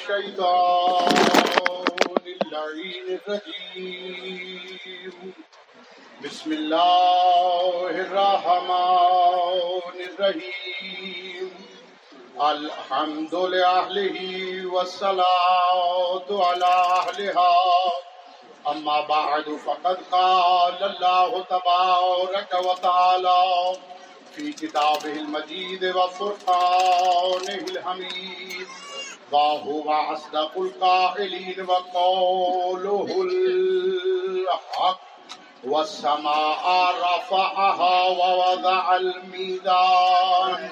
الشيطان اللعين الرجيم بسم الله الرحمن۔ الرحيم الحمد لأهله والصلاة على أهلها أما بعد، فقد قال الله تبارك وتعالى في كتابه المجيد وفرقانه الحميد وهو أصدق القائلين وقوله الحق والسماء رفعها ووضع الميزان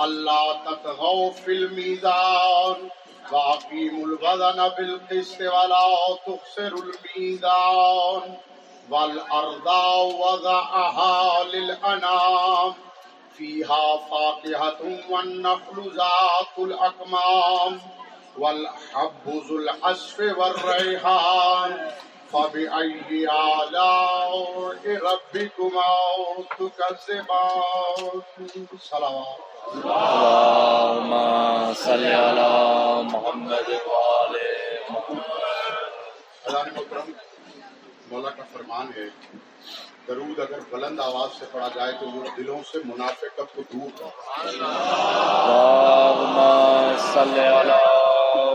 ألا تطغوا في الميزان وأقيموا الوزن بالقسط ولا تخسروا الميزان والأرض وضعها للأنام فيها فاكهة والنخل ذات الأكمام والحب ذو العصف والريحان فبأي آلاء ربكما تكذبان صلوات اللهم صل على محمد وآل محمد محترم مولا کا فرمان ہے درود اگر بلند آواز سے پڑھا جائے تو وہ دلوں سے منافقت کو دور کرتا ہے اللهم صل على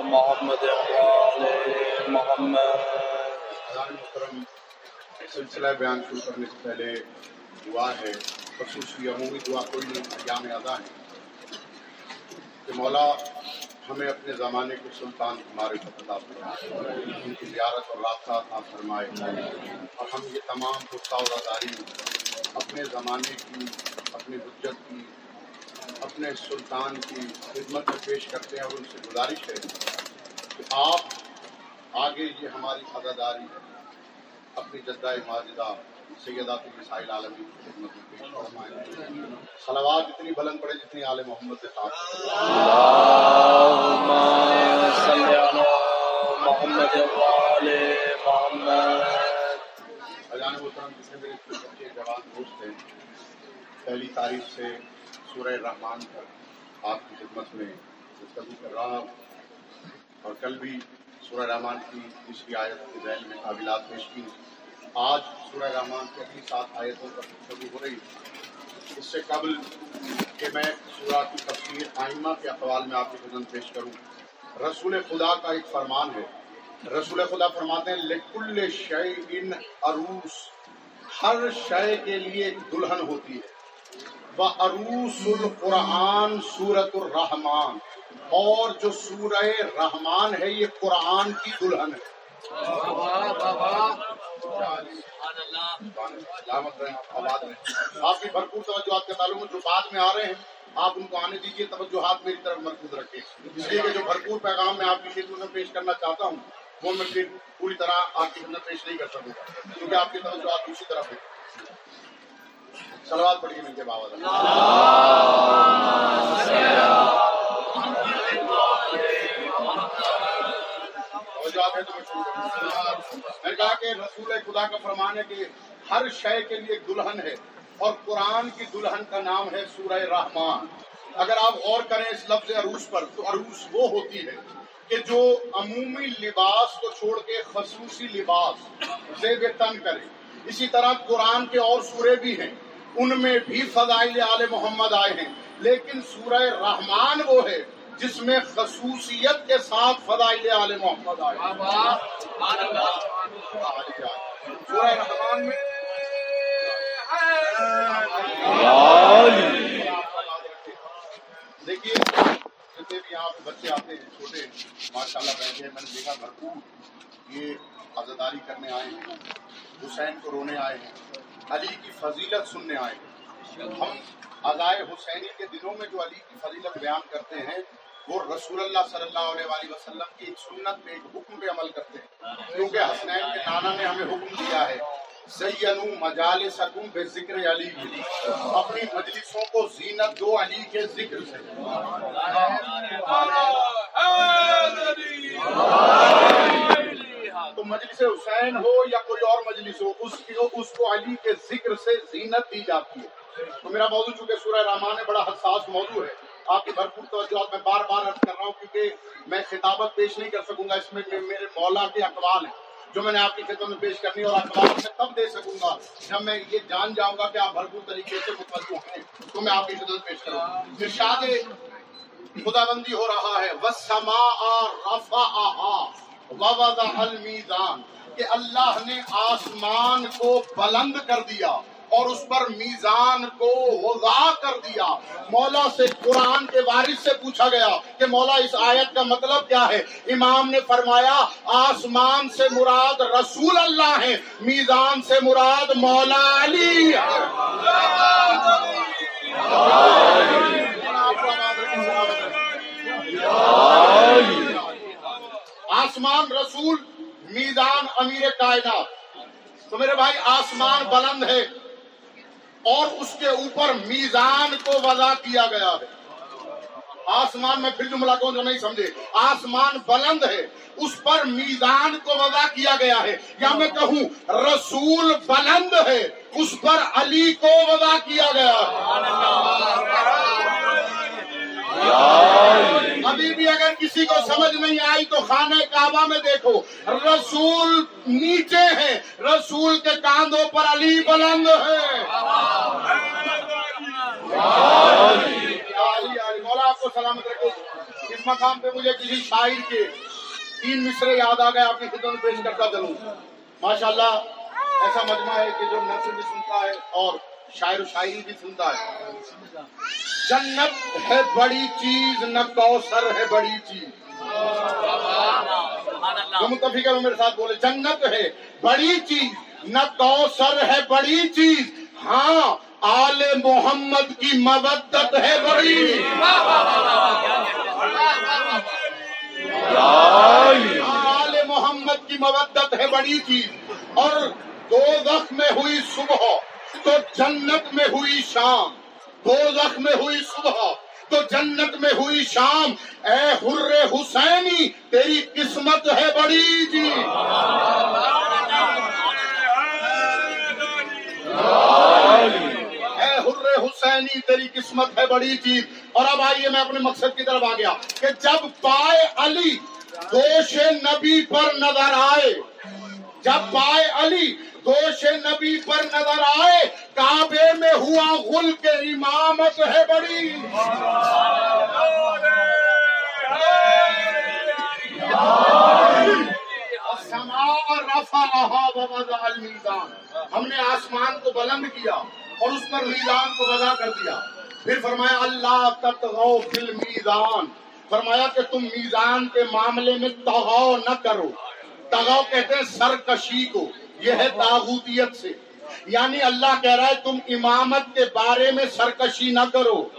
محمد محمد۔ محترم سلسلہ بیان شروع کرنے سے پہلے دعا ہے خصوصی عمومی دعا کوئی نہیں ایام ادا ہے کہ مولا ہمیں اپنے زمانے کے سلطان ہمارے عطا فرمائے ان کی زیارت اور رابطہ عطا فرمائے۔ اور ہم یہ تمام غصہ و داری اپنے زمانے کی، اپنی حجت کی، اپنے سلطان کی خدمت میں پیش کرتے ہیں اور ان سے گزارش ہے کہ آپ آگے یہ ہماری عزاداری ہے، اپنی جدہ ماجدہ سیدات پیش فرمائیں صلوات اتنی بلند پڑے جتنی آل محمد سے محمد محترم جتنے میرے بچے جوان دوست ہیں پہلی تاریخ سے سورہ رحمان پر آپ کی خدمت میں گفتگو کر رہا ہوں۔ اور کل بھی سورہ رحمان کی تیسری آیت کے ذیل میں قابلات پیش کی۔ آج سورہ رحمان کی اگلی سات آیتوں پر گفتگو ہو رہی ہے۔ اس سے قبل کہ میں سورہ کی تفسیر آئمہ کے اقوال میں آپ کی خدمت پیش کروں، رسول خدا کا ایک فرمان ہے۔ رسول خدا فرماتے ہیں، لکل شعین عروس، ہر شے کے لیے ایک دلہن ہوتی ہے۔ وہ عروس القرآن سورت الرحمان اور جو سورہ رحمان ہے، یہ قرآن کی دلہن ہے۔ آپ کی بھرپور توجہات کے تعلق جو بعد میں آ رہے ہیں آپ ان کو آنے دیجیے توجہات میری طرف مرکوز رکھیں۔ اس لیے کہ جو بھرپور پیغام میں آپ کی خدمت میں پیش کرنا چاہتا ہوں، وہ میں پھر پوری طرح آپ کی خدمت پیش نہیں کر سکوں۔ کیونکہ آپ کی توجہات دوسری طرف ہے سلوات پڑھیے مل کے باوجود توجہات ہے تو میں شروع کروں نے کہا کہ رسول خدا کا فرمان ہے کہ ہر شے کے لیے دلہن ہے اور قرآن کی دلہن کا نام ہے سورہ رحمان۔ اگر آپ غور کریں اس لفظ عروس پر تو عروس وہ ہوتی ہے کہ جو عمومی لباس کو چھوڑ کے خصوصی لباس زیب تن کرے اسی طرح قرآن کے اور سورے بھی ہیں۔ ان میں بھی فضائل آل محمد آئے ہیں لیکن سورہ رحمان وہ ہے جس میں خصوصیت کے ساتھ فضائل آل محمد آئے۔ سورہ رحمان میں۔ دیکھیے، جتنے بھی یہاں پہ بچے آتے ہیں، چھوٹے ماشاء اللہ بیٹھے ہیں، میں نے دیکھا بھرپور یہ عزاداری کرنے آئے ہیں، حسین کو رونے آئے ہیں، علی کی فضیلت سننے آئے ہیں۔ ہم ادائے حسینی کے دنوں میں جو علی کی فضیلت بیان کرتے ہیں وہ رسول اللہ صلی اللہ علیہ وآلہ وسلم کی ایک سنت پہ ایک حکم پہ عمل کرتے ہیں۔ کیونکہ حسنین کے نانا نے ہمیں حکم دیا ہے زینو مجالسکم بے ذکر علی اپنی مجلسوں کو زینت دو علی کے ذکر سے۔ تو مجلس حسین ہو یا کوئی اور مجلس ہو، اس کی اس کو علی کے ذکر سے زینت دی جاتی ہے۔ تو میرا موضوع، چونکہ سورہ رحمان ہے بڑا حساس موضوع ہے آپ کی بھرپور توجہ میں بار بار عرض کر رہا ہوں کیونکہ میں خطابت پیش نہیں کر سکوں گا، اس میں میرے مولا کے اقوال ہیں، جو میں نے آپ کی خدمت میں پیش کرنی اور اخبار میں تب دے سکوں گا جب میں یہ جان جاؤں گا کہ آپ بھرپور طریقے سے متوجہ ہیں، تو میں آپ کی خدمت پیش کروں ارشاد خدا بندی ہو رہا ہے وسما رفا المیزان کہ اللہ نے آسمان کو بلند کر دیا۔ اور اس پر میزان کو وضع کر دیا۔ مولا سے قرآن کے وارث سے پوچھا گیا کہ مولا، اس آیت کا مطلب کیا ہے؟ امام نے فرمایا، آسمان سے مراد رسول اللہ ہے میزان سے مراد مولا علی آسمان رسول، میزان امیر کائنات۔ تو میرے بھائی، آسمان بلند ہے۔ اور اس کے اوپر میزان کو وضع کیا گیا ہے۔ آسمان میں پھر جملہ کو جو نہیں سمجھے۔ آسمان بلند ہے اس پر میزان کو وضع کیا گیا ہے۔ یا میں کہوں رسول بلند ہے اس پر علی کو وضع کیا گیا۔ ابھی بھی اگر کسی کو سمجھ نہیں آئی تو خانہ کعبہ میں دیکھو۔ رسول نیچے ہے رسول کے کاندھوں پر علی بلند ہے۔ مولا آپ کو سلامت رکھے اس مقام پہ مجھے کسی شاعر کے تین مصرے یاد آ گئے، آپ کی خدمت پیش کرتا چلوں۔ ماشاء اللہ ایسا مجمع ہے کہ جو نثر بھی سنتا ہے اور شاعر و شاعری بھی سنتا ہے۔ جنت ہے بڑی چیز، نہ کوثر ہے بڑی چیز۔ جو متفق ہے میرے ساتھ بولے، جنت ہے بڑی چیز، نہ کوثر ہے بڑی چیز۔ ہاں آل محمد کی مبدت ہے بڑی۔ آل محمد کی مبدت ہے بڑی چیز۔ اور دو زخم میں ہوئی صبح۔ تو جنت میں ہوئی شام۔ دوزخ میں ہوئی صبح۔ تو جنت میں ہوئی شام۔ اے حر حسینی، تیری قسمت ہے بڑی جی۔ اے حر حسینی، تیری قسمت ہے بڑی چیز اور اب آئیے میں اپنے مقصد کی طرف آ گیا کہ جب پائے علی دوش نبی پر نظر آئے۔ جب پائے علی دوش نبی پر نظر آئے، کعبے میں ہوا غل کے امامت ہے بڑی۔ ہم نے آسمان کو بلند کیا اور اس پر میزان کو وضع کر دیا۔ پھر فرمایا، اللہ تتغو فی المیزان۔ فرمایا کہ تم میزان کے معاملے میں تغاؤ نہ کرو۔ تغاؤ کہتے ہیں سرکشی کو، یہ ہے تاغوتیت سے۔ یعنی اللہ کہہ رہا ہے تم امامت کے بارے میں سرکشی نہ کرو۔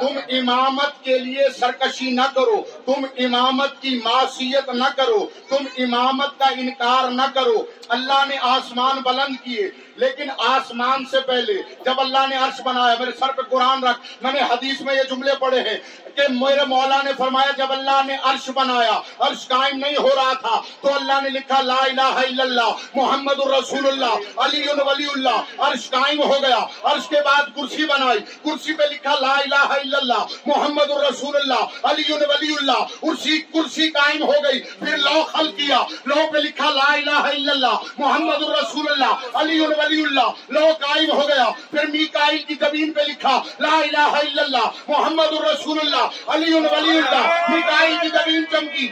تم امامت کے لیے سرکشی نہ کرو۔ تم امامت کی معصیت نہ کرو، تم امامت کا انکار نہ کرو۔ اللہ نے آسمان بلند کیے، لیکن آسمان سے پہلے جب اللہ نے عرش بنایا، میرے سر پہ قرآن رکھ، میں نے حدیث میں یہ جملے پڑھے ہیں کہ میرے مولا نے فرمایا، جب اللہ نے عرش بنایا، عرش قائم نہیں ہو رہا تھا، تو اللہ نے لکھا، لا الہ الا اللہ، محمد الرسول اللہ، علی ولی اللہ، عرش قائم ہو گیا۔ عرش کے بعد کرسی بنائی، کرسی پہ لکھا، لا الہ الا اللہ، محمد الرسول اللہ، علی ولی اللہ کرسی کرسی قائم ہو گئی، پھر لو خل کیا۔ لو پہ لکھا لا الہ الا اللہ، محمد الرسول اللہ، علی ولی اللہ۔ لو قائم ہو گیا، پھر میکائل کی زمین پہ لکھا، لا الہ الا اللہ، محمد الرسول اللہ، علی ولی اللہ۔ میکائل کی زمین چمکی۔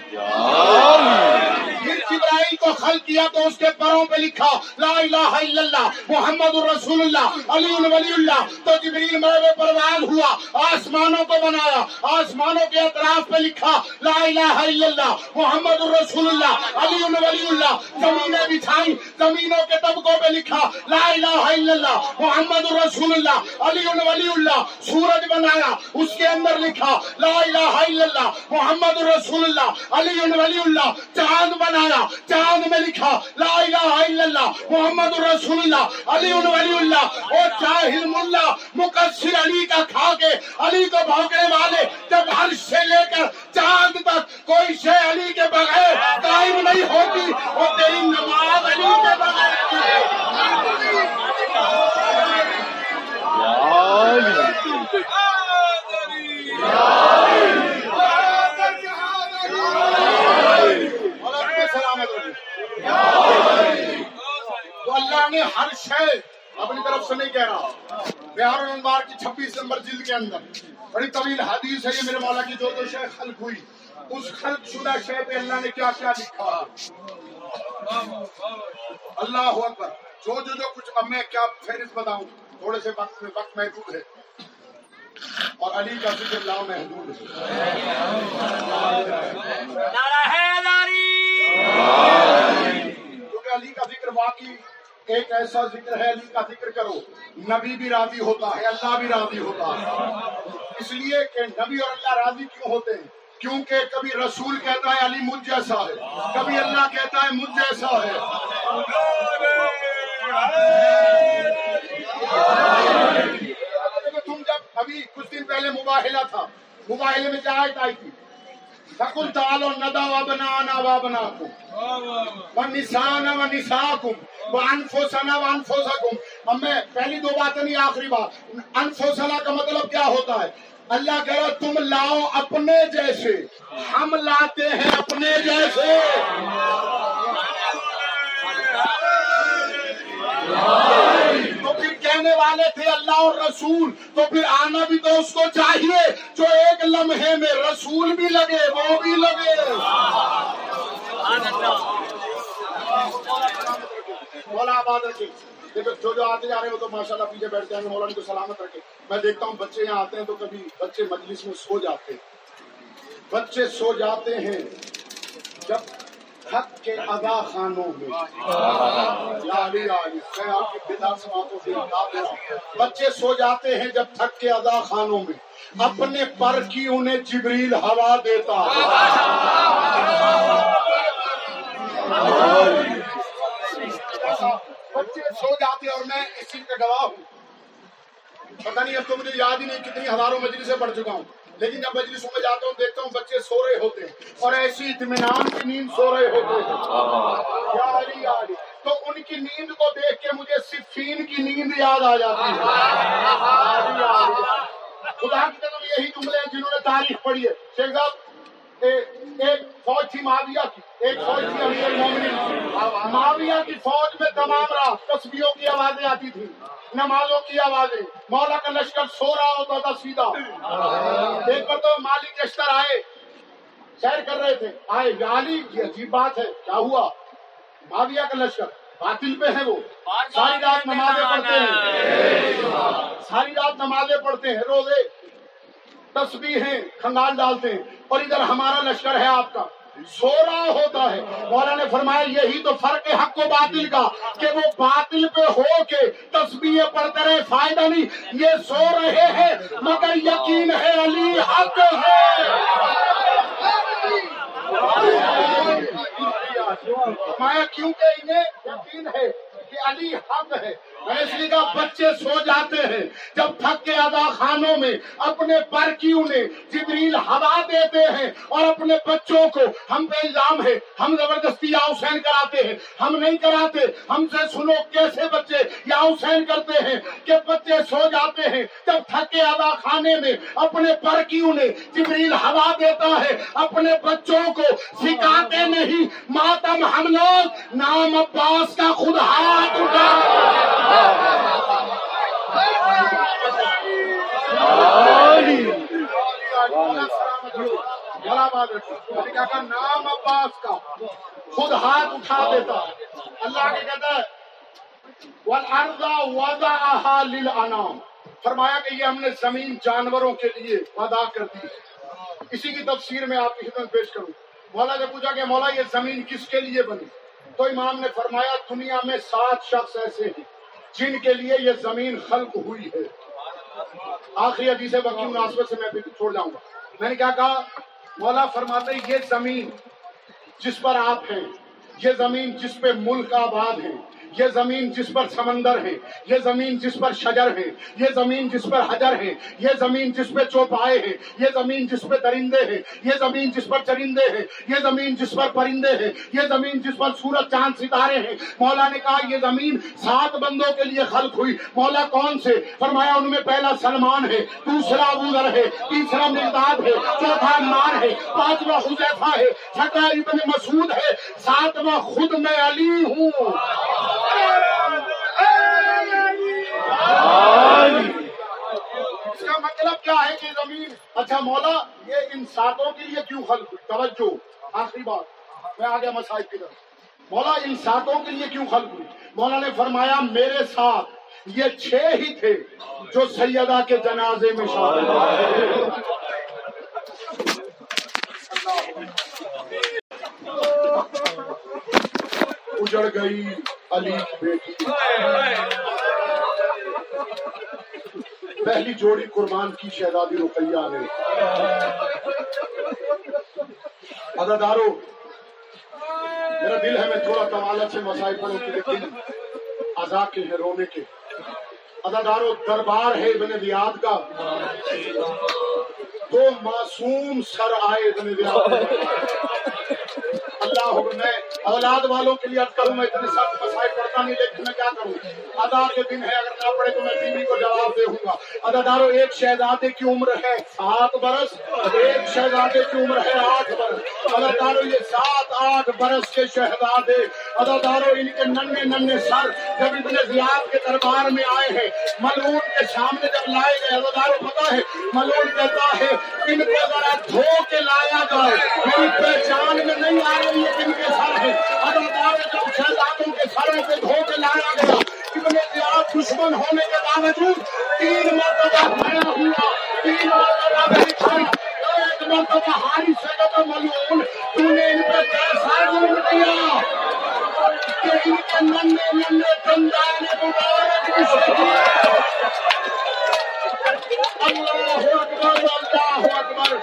پھر جبرائیل کو خل کیا تو اس کے پروں پہ لکھا، لا الہ الا اللہ، محمد الرسول اللہ، علی ولی اللہ۔ تو جبریل مرے پرواز ہوا، آسمانوں کو بنایا، آسمانوں کے اطراف پہ لکھا لا الہ الا اللہ، محمد الرسول اللہ علی ولی اللہ زمینیں بچھائی، زمینوں کے طبقوں پہ لکھا، لا الہ الا اللہ، محمد الرسول اللہ علی ولی اللہ سورج بنایا، اس کے اندر لکھا، لا الہ الا اللہ، محمد الرسول اللہ علی ولی اللہ چاند بنایا، چاند میں لکھا، لا الہ الا اللہ، محمد الرسول اللہ علی ولی اللہ اور جاہل ملا، مقصر علی کا کھا کے، علی کو بھونکنے والے، جب ہر سے لے کر چاند تک کوئی شے علی کے بغیر قائم نہیں ہوتی وہ تیری نماز علی کے بغیر تو اللہ نے ہر شے اپنی طرف سے نہیں کہہ رہا۔ بہار انوار کی چھبیس نمبر جلد کے اندر۔ بڑی طویل حدیث ہے یہ میرے مولا کی جو جو شے خلق ہوئی۔ اس خلق شدہ شے پہ اللہ نے کیا کیا لکھا؟ اللہ اکبر۔ جو جو جو کچھ اب میں کیا فہرست بتاؤں تھوڑے سے وقت میں وقت محدود ہے۔ اور علی کا ذکر لا محدود ہے کیونکہ علی کا ذکر واقعی ایک ایسا ذکر ہے علی کا ذکر کرو نبی بھی راضی ہوتا ہے اللہ بھی راضی ہوتا ہے۔ اس لیے کہ نبی اور اللہ راضی کیوں ہوتے ہیں؟ کیونکہ کبھی رسول کہتا ہے علی مجھ جیسا ہے، کبھی اللہ کہتا ہے مجھ جیسا ہے۔ تم جب ابھی کچھ دن پہلے مباہلہ تھا، مباہلے میں کیا آئی تھی۔ فکل تعالو ندا و بنانا و بناکم و نسانا و نساکم۔ و انفسنا و انفسکم۔ اب میں پہلی دو باتیں نہیں، آخری بات۔ انفسنا کا مطلب کیا ہوتا ہے؟ اللہ کہہ تم لاؤ اپنے جیسے۔ ہم لاتے ہیں اپنے جیسے۔ تو پھر کہنے والے تھے اللہ اور رسول، تو پھر آنا بھی تو اس کو چاہیے۔ جو ایک لمحے میں رسول بھی لگے، وہ بھی لگے۔ مولا آباد رکھے۔ دیکھو، جو جو آتے جا رہے ہو تو ماشاء اللہ پیچھے بیٹھ جائیں گے مولانا کو سلامت رکھے۔ میں دیکھتا ہوں بچے یہاں آتے ہیں تو کبھی بچے مجلس میں سو جاتے ہیں۔ بچے سو جاتے ہیں جب تھک کے ادا خانوں میں۔ بچے سو جاتے ہیں جب تھک کے ادا خانوں میں۔ اپنے پر کی انہیں جبریل ہوا دیتا بچے سو جاتے اور میں اس چیز کا گواہ ہوں۔ پتہ نہیں اب تو مجھے یاد ہی نہیں کتنی ہزاروں مجلسیں پڑھ چکا ہوں۔ لیکن جب مجلسوں میں جاتا ہوں، دیکھتا ہوں بچے سو رہے ہوتے ہیں اور ایسی اطمینان کی نیند سو رہے ہوتے ہیں۔ یا علی یا علی۔ تو ان کی نیند کو دیکھ کے مجھے صفین کی نیند یاد آ جاتی ہے۔ خدا کی طرف یہی جملے ہیں جنہوں نے تاریخ پڑھی ہے۔ شیخ صاحب ایک فوج تھی معاویہ کی، ایک فوج تھی امیر المومنین کی۔ معاویہ کی فوج میں تمام رات تسبیحوں کی آوازیں آتی تھی نمازوں کی آوازیں۔ مولا کا لشکر سو رہا ہوتا تھا سیدھا۔ ایک بار تو مالک لشکر آئے، سیر کر رہے تھے۔ آئے علی، یہ عجیب بات ہے، کیا ہوا؟ معاویہ کا لشکر، باطل پہ ہے وہ۔ ساری رات نمازیں پڑھتے ہیں۔ ساری رات نمازیں پڑھتے ہیں، روزے تسبیح ہیں کھنگال ڈالتے ہیں۔ اور ادھر ہمارا لشکر ہے آپ کا۔ سو رہا ہوتا ہے۔ مولا نے فرمایا، یہی تو فرق ہے حق و باطل کا، کہ وہ باطل پہ ہو کے تسبیح پڑھتے رہے، فائدہ نہیں۔ یہ سو رہے ہیں، مگر یقین ہے علی حق ہے۔ فرمایا کیونکہ انہیں یقین ہے کہ علی حق ہے میں نے بچے سو جاتے ہیں۔ جب تھک کے ادا خانوں میں اپنے پر کی انہیں جبریل ہوا دیتے ہیں اور اپنے بچوں کو ہم پہ الزام ہے، ہم زبردستی یا حسین کراتے ہیں۔ ہم نہیں کراتے، ہم سے سنو کیسے بچے یا حسین کرتے ہیں کہ بچے سو جاتے ہیں۔ جب تھک کے ادا خانے میں اپنے پر کی انہیں جبریل ہوا دیتا ہے، اپنے بچوں کو سکھاتے نہیں۔ ماتم ہم لوگ، نام عباس کا خود ہاتھ اٹھا۔ نام عباس کا خود ہاتھ اٹھا دیتا اللہ کے کہتا ہے وَالْأَرْضَ لِلْأَنَامِ فرمایا کہ یہ ہم نے زمین جانوروں کے لیے وعدہ کر دی اسی کی تفسیر میں آپ کی خدمت پیش کروں۔ مولا نے پوچھا کہ مولا یہ زمین کس کے لیے بنی؟ تو امام نے فرمایا دنیا میں سات شخص ایسے ہیں۔ جن کے لیے یہ زمین خلق ہوئی ہے۔ آخری حدیث وقتی مناسبت سے میں پھر چھوڑ جاؤں گا۔ میں نے کیا کہا مولا فرماتے یہ زمین جس پر آپ ہیں، یہ زمین جس پہ ملک آباد ہیں یہ زمین جس پر سمندر ہے، یہ زمین جس پر شجر ہے، یہ زمین جس پر حجر ہے، یہ زمین جس پہ چوپائے ہیں یہ زمین جس پہ درندے ہیں، یہ زمین جس پر چرندے ہیں، یہ زمین جس پر پرندے ہیں، یہ زمین جس پر سورج چاند ستارے ہیں۔ مولا نے کہا، یہ زمین سات بندوں کے لیے خلق ہوئی۔ مولا کون سے؟ فرمایا، ان میں پہلا سلمان ہے، دوسرا ابو ذر ہے، تیسرا مقداد ہے، چوتھا عمار ہے، پانچواں حذیفہ ہے، چھٹا ابن مسعود ہے، ساتواں خود میں علی ہوں۔ اس کا مطلب کیا ہے کہ زمین؟ اچھا مولا، یہ ان ساتوں کے لیے کیوں خلق ہوئی توجہ؟ آخری بات، میں آگے مسائل کی طرف۔ مولا، ان ساتوں کے لیے کیوں خلق ہوئی مولا نے فرمایا، میرے ساتھ یہ چھ ہی تھے جو سیدہ کے جنازے میں شامل اجڑ گئی علی کی بیٹی۔ پہلی جوڑی قربان کی شہزادی رقیہ نے۔ ادادارو میرا دل ہے، میں تھوڑا طوالت سے مسائل پڑھوں کہ لیکن ادا کے ہیں رونے کے۔ ادادارو دربار ہے ابن ریاض کا۔ دو معصوم سر آئے ابن ریاض اللہ میں اولاد والوں کے لیے اب کروں، میں اتنے سخت مسائل پڑھتا نہیں، لیکن میں کیا کروں؟ ادا کے دن ہے، اگر نہ پڑے تو میں ٹی وی کو جواب دے ہوں گا۔ ادادارو ایک شہزادے کی عمر ہے سات برس، ایک شہزادے کی عمر ہے آٹھ برس۔ ادادارو یہ سات آٹھ برس کے شہزادے۔ ادادارو ان کے ننے ننے سر جب ابن زیاد کے دربار میں آئے ہیں، ملعون کے سامنے جب لائے گئے ادادارو پتا ہے؟ ملعون کہتا ہے، ان کو ذرا دھو کے لایا جائے میری پہچان میں نہیں آ رہی ہے کن کے سر ہے۔ ادادارو کے سروں پہ دھو کے لایا گیا۔ ابن زیاد دشمن ہونے کے باوجود تین مرتبہ کھڑا ہوا، تین مرتبہ بیٹھا۔ ایک مرتبہ ہاری سے کہتا ملعون تو نے ان پہ کیسا ظلم کیا کہ ان کے ننے ننے دندان مبارک بھی شہید اللہ اکبر اللہ اکبر۔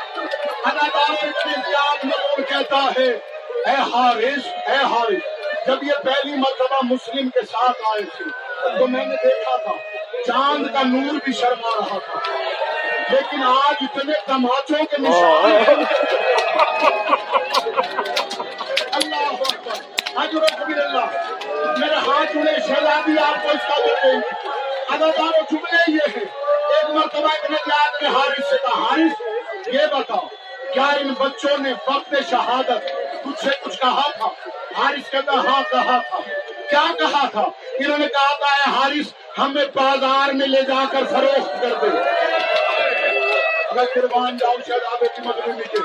ادادار ابن زیاد ملعون کہتا ہے اے حارث اے حارث، جب یہ پہلی مرتبہ مسلم کے ساتھ آئے تھے، تو میں نے دیکھا تھا، چاند کا نور بھی شرما رہا تھا۔ لیکن آج اتنے تماچوں کے نشان ہیں۔ اللہ اکبر۔ حجر کبیر اللہ، میرے ہاتھ جڑے شہزادی آپ کو اس کا دے دیں گے ادادار و جملے یہ ہے ایک مرتبہ ابن زیاد نے حارث سے کہا، حارث، یہ بتاؤ، کیا ان بچوں نے وقت شہادت تجھ سے کچھ کہا تھا؟ حارث کہتا ہاں کہا تھا۔ کیا کہا تھا؟ انہوں نے کہا تھا، اے حارث، ہمیں بازار میں لے جا کر فروخت کر دے۔ میں قربان جاؤں شہزادے کی مظلومی کے۔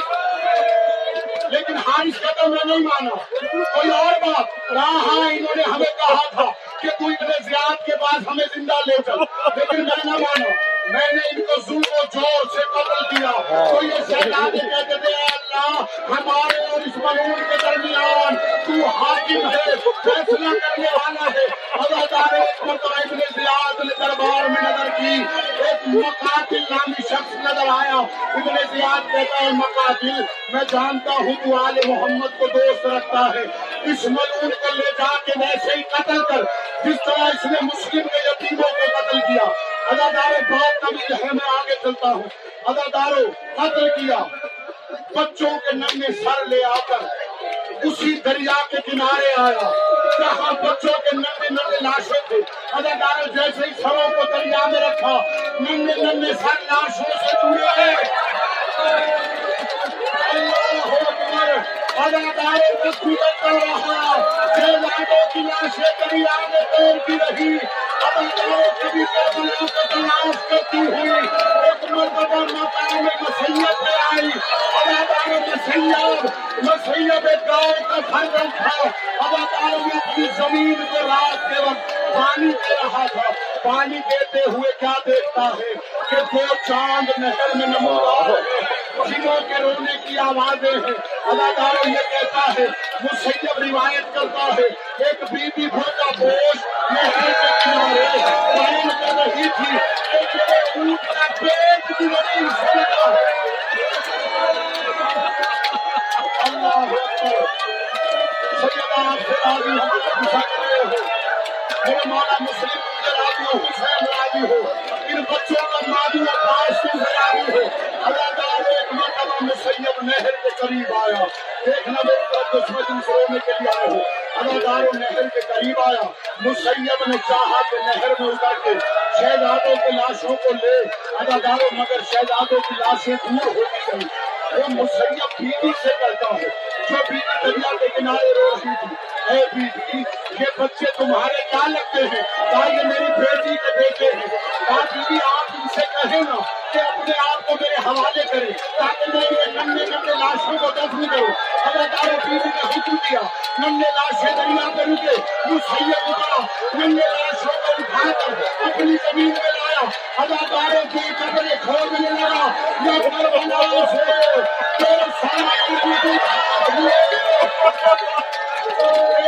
لیکن حارث کہتا میں نہیں مانا۔ کوئی اور بات۔ کہا ہاں انہوں نے ہمیں کہا تھا کہ تو ابن زیاد کے پاس ہمیں زندہ لے چل۔ لیکن میں نہ مانا۔ میں نے ان کو ظلم و جور سے قتل کیا۔ تو یہ شہزادے کہتے تھے، اے اللہ ہمارے اور اس ملعون کے درمیان تو حاکم ہے فیصلہ کرنے والا ہے اللہ تعالی ایک مرتبہ ابن زیاد نے دربار میں نظر کی ایک مقاتل نامی شخص نظر آیا ابن زیاد کہتا ہے مقاتل میں جانتا ہوں تو آل محمد کو دوست رکھتا ہے اس ملعون کو لے جا کے ویسے ہی قتل کر جس طرح اس نے مسلم کے یتیموں کو قتل کیا ادادارو بات طویل ہے میں آگے چلتا ہوں ادادارو قتل کیا بچوں کے ننے سر لے آ کر اسی دریا کے کنارے آیا، جہاں بچوں کے ننے ننے لاشیں تھے ادادارو جیسے ہی سروں کو دریا میں رکھا ننے ننے سر لاشوں سے جڑے اللہ اکبر اداداروں کو سورج کر رہا شہزادوں کی لاشیں دریا میں تیرتی رہی۔ اداداروں کبھی کربلا کو تلاش کرتی ہوئی ایک مرتبہ مقام مسیت میں آئی اداداروں مسیب مسیب ایک گاؤں کا سرگم تھا اداداروں نے اپنی زمین کو رات کے وقت پانی دے رہا تھا پانی دیتے ہوئے کیا دیکھتا ہے کہ دو چاند نہر میں نمودار ہے جنوں کے رونے کی آوازیں ہیں۔ اداکاروں یہ کہتا ہے مسیب روایت کرتا ہے، ایک بی بی بھر کا بوجھ نہر کے کنارے قائم کر رہی تھی۔ ایک میرے اونٹ کا پیٹ بھی زمین سے لگا اللہ اکبر۔ سیدہ آپ سے راضی ہو پوچھا کر رہے ہو میرے مولا مسلم سے راضی حسین قریب آیا۔ دیکھنا میرے طرف دشمن سونے کے لیے آئے ہو اللہ نہر کے قریب آیا۔ مسیب نے چاہا کہ نہر میں اتر کے شہزادوں کی لاشوں کو لے۔ اللہ مگر شہزادوں کی لاشیں دور ہوتی گئی۔ وہ مسیب بیوی سے کرتا ہے۔ جو بیوی دریا کے کنارے رو رہی تھی۔ اے بیٹی یہ بچے تمہارے کیا لگتے ہیں؟ کیا یہ میری بیٹی کے بیٹے ہیں۔ کیا بیوی، آپ ان سے کہیں نا کہ اپنے آپ کو میرے حوالے کرے تاکہ میں یہ نمے نمے لاشوں کو دفن کروں حضرت آرو بیوی نے حکم دیا نمے لاشیں دریا پہ رکے وہ سید اترا نمے لاشوں کو اٹھا کر اپنی زمین میں لایا۔ حضرت آرو کی قبریں کھودنے لگا۔ یہ کربلا سے تیرے سامنے کی بیٹی ایک